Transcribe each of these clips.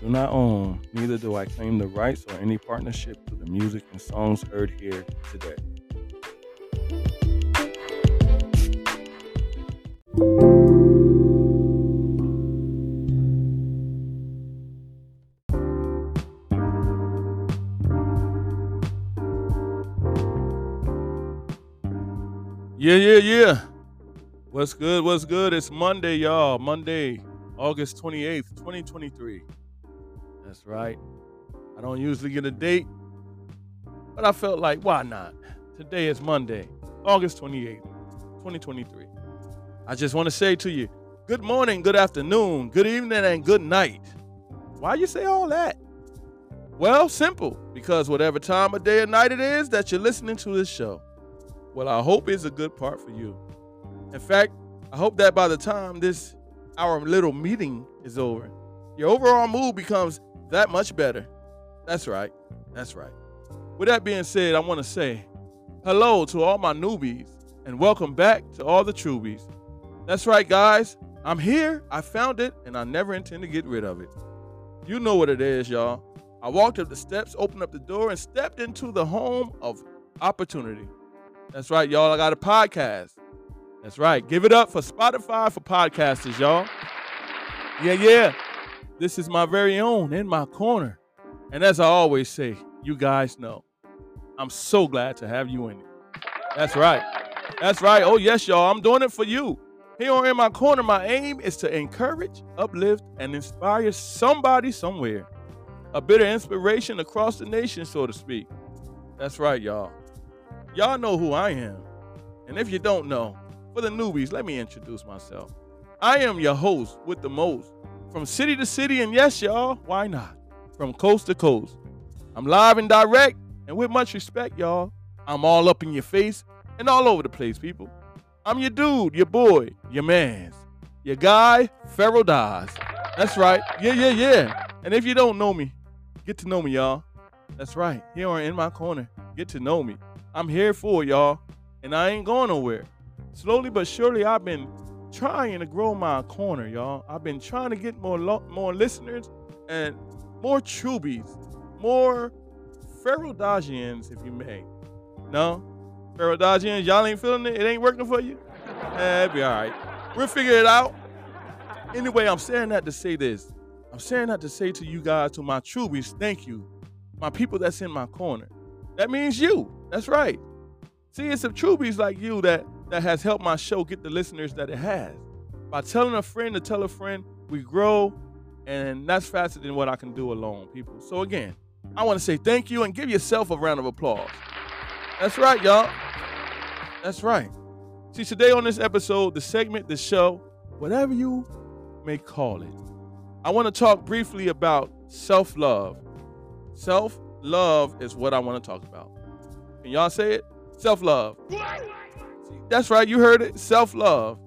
do not own, neither do I claim the rights or any partnership to the music and songs heard here today. Yeah, yeah, yeah. What's good? What's good? It's Monday, y'all. Monday, August 28th, 2023. That's right. I don't usually get a date, but I felt like, why not? Today is Monday, August 28th, 2023. I just want to say to you, good morning, good afternoon, good evening, and good night. Why you say all that? Well, simple, because whatever time of day or night it is that you're listening to this show, well, I hope it's a good part for you. In fact, I hope that by the time this our little meeting is over, your overall mood becomes that much better. That's right. That's right. With that being said, I want to say hello to all my newbies and welcome back to all the trubies. That's right, guys. I'm here. I found it, and I never intend to get rid of it. You know what it is, y'all. I walked up the steps, opened up the door, and stepped into the home of opportunity. That's right, y'all. I got a podcast. That's right. Give it up for Spotify for podcasters, y'all. Yeah, yeah. This is my very own in my corner. And as I always say, you guys know, I'm so glad to have you in it. That's right. That's right. Oh, yes, y'all. I'm doing it for you. Here on In My Corner, my aim is to encourage, uplift, and inspire somebody somewhere. A bit of inspiration across the nation, so to speak. That's right, y'all. Y'all know who I am. And if you don't know, for the newbies, let me introduce myself. I am your host with the most from city to city, and yes, y'all, why not? From coast to coast. I'm live and direct, and with much respect, y'all, I'm all up in your face and all over the place, people. I'm your dude, your boy, your man's, your guy, Pharaoh Dawes. That's right. Yeah, yeah, yeah. And if you don't know me, get to know me, y'all. That's right. Here on In My Corner, get to know me. I'm here for y'all, and I ain't going nowhere. Slowly but surely, I've been trying to grow my corner, y'all. I've been trying to get more lo- more listeners and more trubies, more Ferrodagians, if you may. No? Ferrodagians, y'all ain't feeling it? It ain't working for you? Eh, it'll be all right. We'll figure it out. Anyway, I'm saying that to say this. I'm saying that to say to you guys, to my trubies, thank you. My people that's in my corner. That means you. That's right. See, it's some trubies like you that that has helped my show get the listeners that it has. By telling a friend to tell a friend, we grow, and that's faster than what I can do alone, people. So again, I want to say thank you and give yourself a round of applause. That's right, y'all. That's right. See, today on this episode, the segment, the show, whatever you may call it, I want to talk briefly about self love. Self love is what I want to talk about. Can y'all say it? Self love. That's right, you heard it. Self love.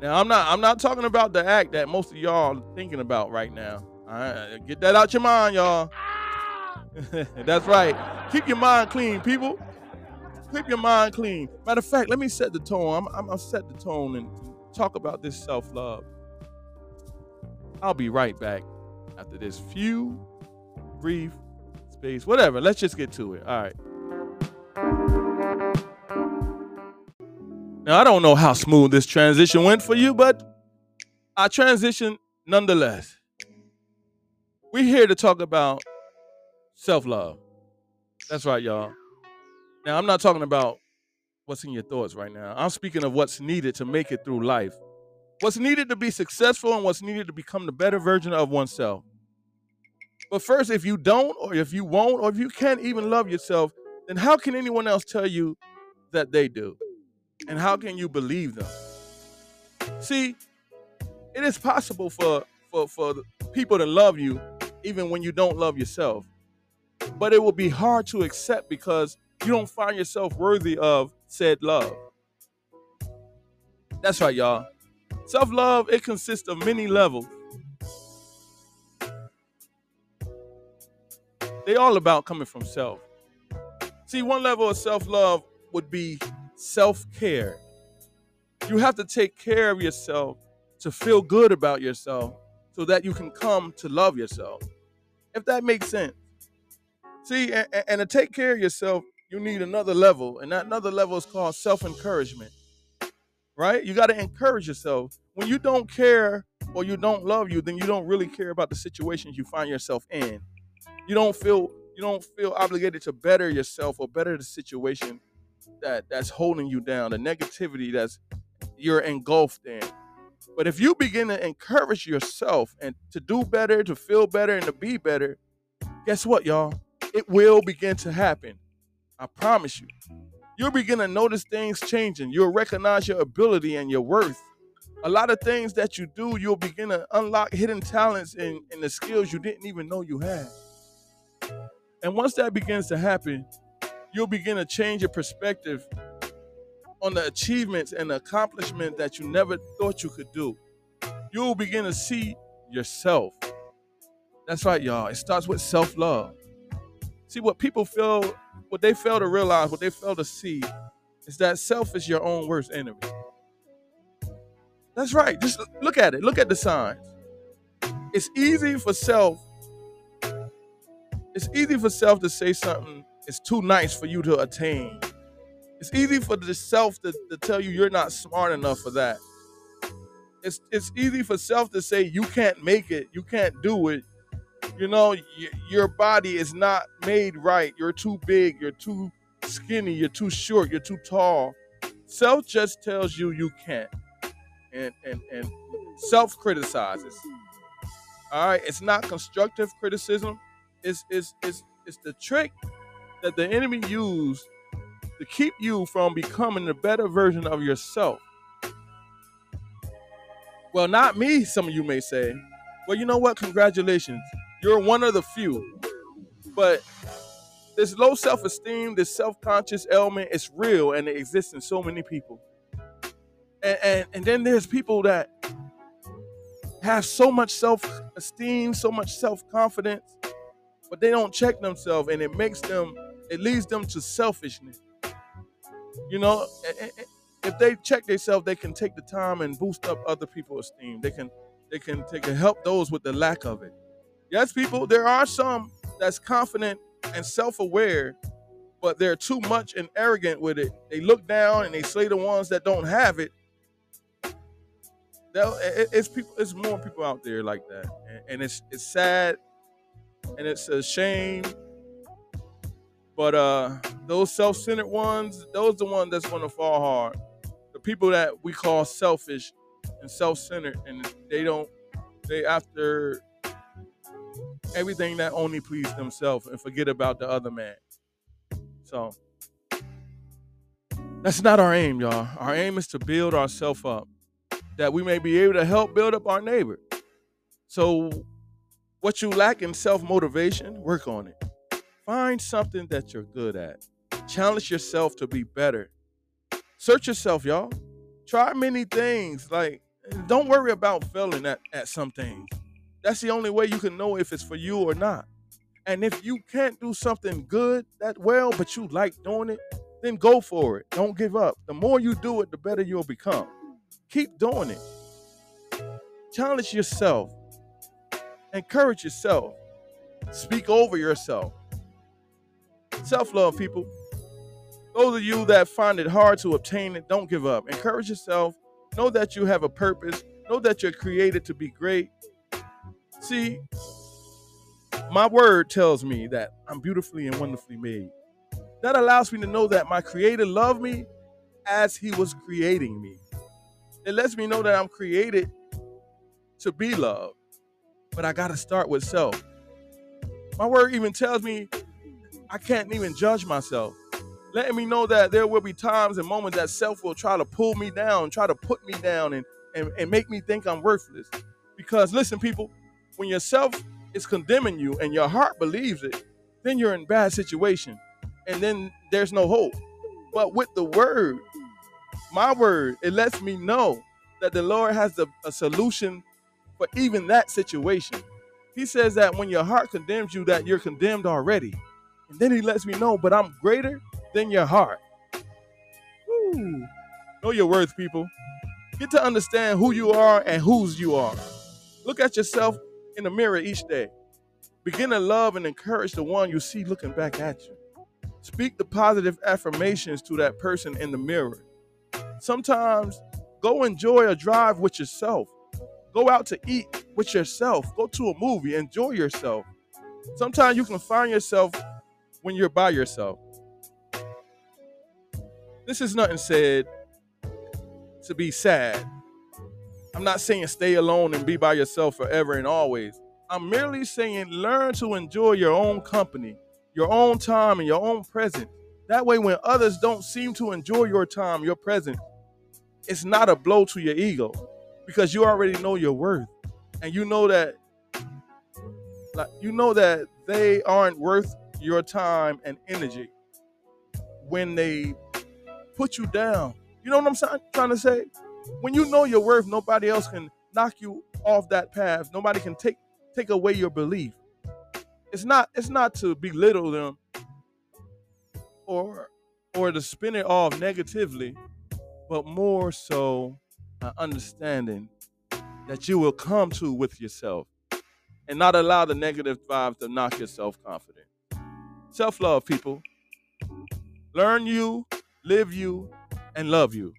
Now I'm not I'm not talking about the act that most of y'all are thinking about right now. All right, uh, get that out your mind, y'all. That's right. Keep your mind clean, people. Keep your mind clean. Matter of fact, let me set the tone. I'm, I'm gonna set the tone and talk about this self love. I'll be right back after this few brief space, whatever. Let's just get to it. All right. Now, I don't know how smooth this transition went for you, but I transitioned nonetheless. We're here to talk about self love. That's right, y'all. Now, I'm not talking about what's in your thoughts right now. I'm speaking of what's needed to make it through life, what's needed to be successful, and what's needed to become the better version of oneself. But first, if you don't, or if you won't, or if you can't even love yourself, then how can anyone else tell you that they do? And how can you believe them? See, it is possible for, for, for people to love you even when you don't love yourself. But it will be hard to accept because you don't find yourself worthy of said love. That's right, y'all. Self love, it consists of many levels. They all about coming from self. See, one level of self love would be self care. You have to take care of yourself to feel good about yourself so that you can come to love yourself. If that makes sense. See, and, and to take care of yourself, you need another level, and that another level is called self encouragement. Right? You got to encourage yourself. When you don't care or you don't love you, then you don't really care about the situations you find yourself in. You don't feel you don't feel obligated to better yourself or better the situation that that's holding you down, the negativity that's you're engulfed in. But if you begin to encourage yourself and to do better, to feel better, and to be better, guess what, y'all? It will begin to happen. I promise you. You'll begin to notice things changing. You'll recognize your ability and your worth. A lot of things that you do, you'll begin to unlock hidden talents and, and the skills you didn't even know you had. And once that begins to happen, you'll begin to change your perspective on the achievements and the accomplishment that you never thought you could do. You'll begin to see yourself. That's right, y'all. It starts with self love. See, what people feel, what they fail to realize, what they fail to see, is that self is your own worst enemy. That's right. Just look at it. Look at the signs. It's easy for self. It's easy for self to say something is too nice for you to attain. It's easy for the self to, to tell you you're not smart enough for that. It's it's easy for self to say you can't make it, you can't do it. You know, y- your body is not made right. You're too big, you're too skinny, you're too short, you're too tall. Self just tells you you can't. And and and self criticizes. All right, it's not constructive criticism. It's it's it's it's the trick that the enemy used to keep you from becoming a better version of yourself. Well, not me, some of you may say. Well, you know what? Congratulations. You're one of the few. But this low self esteem, this self conscious element is real and it exists in so many people. And, and, and then there's people that have so much self esteem, so much self confidence, but they don't check themselves and it makes them, it leads them to selfishness. You know, if they check themselves, they can take the time and boost up other people's esteem. They can they can they can help those with the lack of it. Yes, people, there are some that's confident and self-aware, but they're too much and arrogant with it. They look down and they slay the ones that don't have it. It's people. It's more people out there like that, and it's it's sad, and it's a shame but uh, those self-centered ones, those the ones that's gonna fall hard. The people that we call selfish and self-centered, and they don't, they after everything that only please themselves and forget about the other man. So that's not our aim, y'all. Our aim is to build ourselves up, that we may be able to help build up our neighbor. So, what you lack in self motivation, work on it. Find something that you're good at. Challenge yourself to be better. Search yourself, y'all. Try many things. Like, don't worry about failing at, at some things. That's the only way you can know if it's for you or not. And if you can't do something good that well, but you like doing it, then go for it. Don't give up. The more you do it, the better you'll become. Keep doing it. Challenge yourself. Encourage yourself. Speak over yourself. Self love, people. Those of you that find it hard to obtain it, don't give up. Encourage yourself. Know that you have a purpose. Know that you're created to be great. See, my word tells me that I'm beautifully and wonderfully made. That allows me to know that my creator loved me as he was creating me. It lets me know that I'm created to be loved. But I got to start with self. My word even tells me I can't even judge myself. Letting me know that there will be times and moments that self will try to pull me down, try to put me down, and, and, and make me think I'm worthless. Because listen, people, when yourself is condemning you and your heart believes it, then you're in bad situation. And then there's no hope. But with the word, my word, it lets me know that the Lord has the, a solution for even that situation. He says that when your heart condemns you, that you're condemned already. And then he lets me know, but I'm greater than your heart. Woo. Know your worth, people. Get to understand who you are and whose you are. Look at yourself in the mirror each day. Begin to love and encourage the one you see looking back at you. Speak the positive affirmations to that person in the mirror. Sometimes go enjoy a drive with yourself. Go out to eat with yourself. Go to a movie. Enjoy yourself. Sometimes you can find yourself when you're by yourself. This is nothing said to be sad. I'm not saying stay alone and be by yourself forever and always. I'm merely saying learn to enjoy your own company, your own time, and your own presence. That way, when others don't seem to enjoy your time, your presence, it's not a blow to your ego because you already know your worth and you know that like you know that they aren't worth your time and energy when they put you down. You know what I'm trying to say? When you know your worth, nobody else can knock you off that path. Nobody can take take away your belief. It's not it's not to belittle them or or to spin it off negatively, but more so an understanding that you will come to with yourself and not allow the negative vibes to knock your self confidence. Self love, people. Learn you, live you, and love you.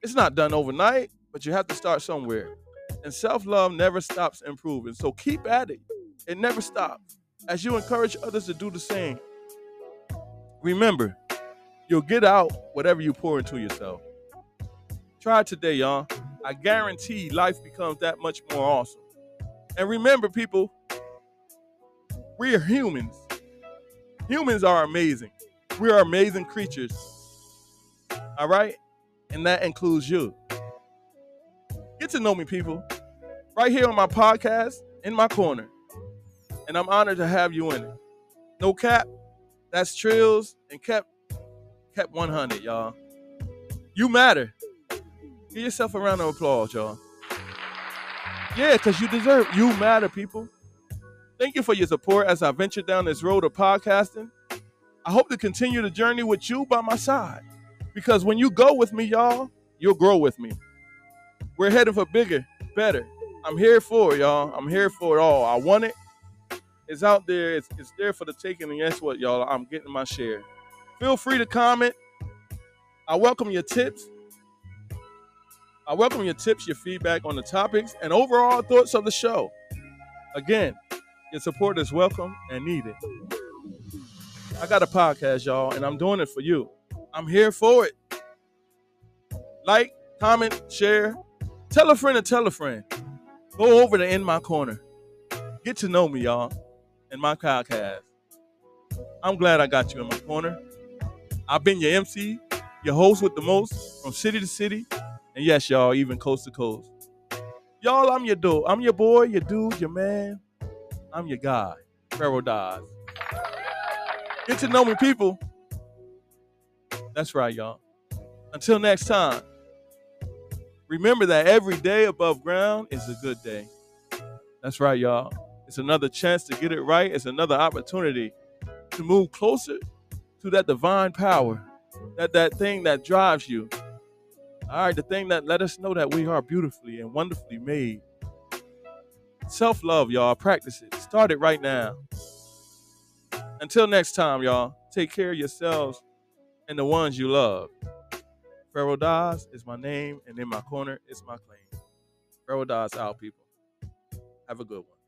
It's not done overnight, but you have to start somewhere. And self love never stops improving. So keep at it. It never stops. As you encourage others to do the same, remember, you'll get out whatever you pour into yourself. Try today, y'all. I guarantee life becomes that much more awesome. And remember, people, we are humans. Humans are amazing. We are amazing creatures. All right? And that includes you. Get to know me, people. Right here on my podcast, in my corner. And I'm honored to have you in it. No cap. That's Trills and kept kept 100, y'all. You matter. Give yourself a round of applause, y'all. Yeah, because you deserve You matter, people. Thank you for your support as I venture down this road of podcasting. I hope to continue the journey with you by my side. Because when you go with me, y'all, you'll grow with me. We're heading for bigger, better. I'm here for it, y'all. I'm here for it all. I want it. It's out there. It's, it's there for the taking. And guess what, y'all? I'm getting my share. Feel free to comment. I welcome your tips. I welcome your tips, your feedback on the topics, and overall thoughts of the show. Again, your support is welcome and needed. I got a podcast, y'all, and I'm doing it for you. I'm here for it. Like, comment, share, tell a friend to tell a friend. Go over to In My Corner. Get to know me, y'all, in my podcast. I'm glad I got you in my corner. I've been your MC, your host with the most, from city to city, and yes, y'all, even coast to coast. Y'all, I'm your dude. I'm your boy, your dude, your man. I'm your guy, Pharaoh Dawes. Get to know me, people. That's right, y'all. Until next time, remember that every day above ground is a good day. That's right, y'all. It's another chance to get it right. It's another opportunity to move closer to that divine power, that that thing that drives you, all right, the thing that let us know that we are beautifully and wonderfully made. Self love, y'all. Practice it. Start it right now. Until next time, y'all, take care of yourselves and the ones you love. Pharaoh Dawes is my name, and in my corner is my claim. Pharaoh Dawes out, people. Have a good one.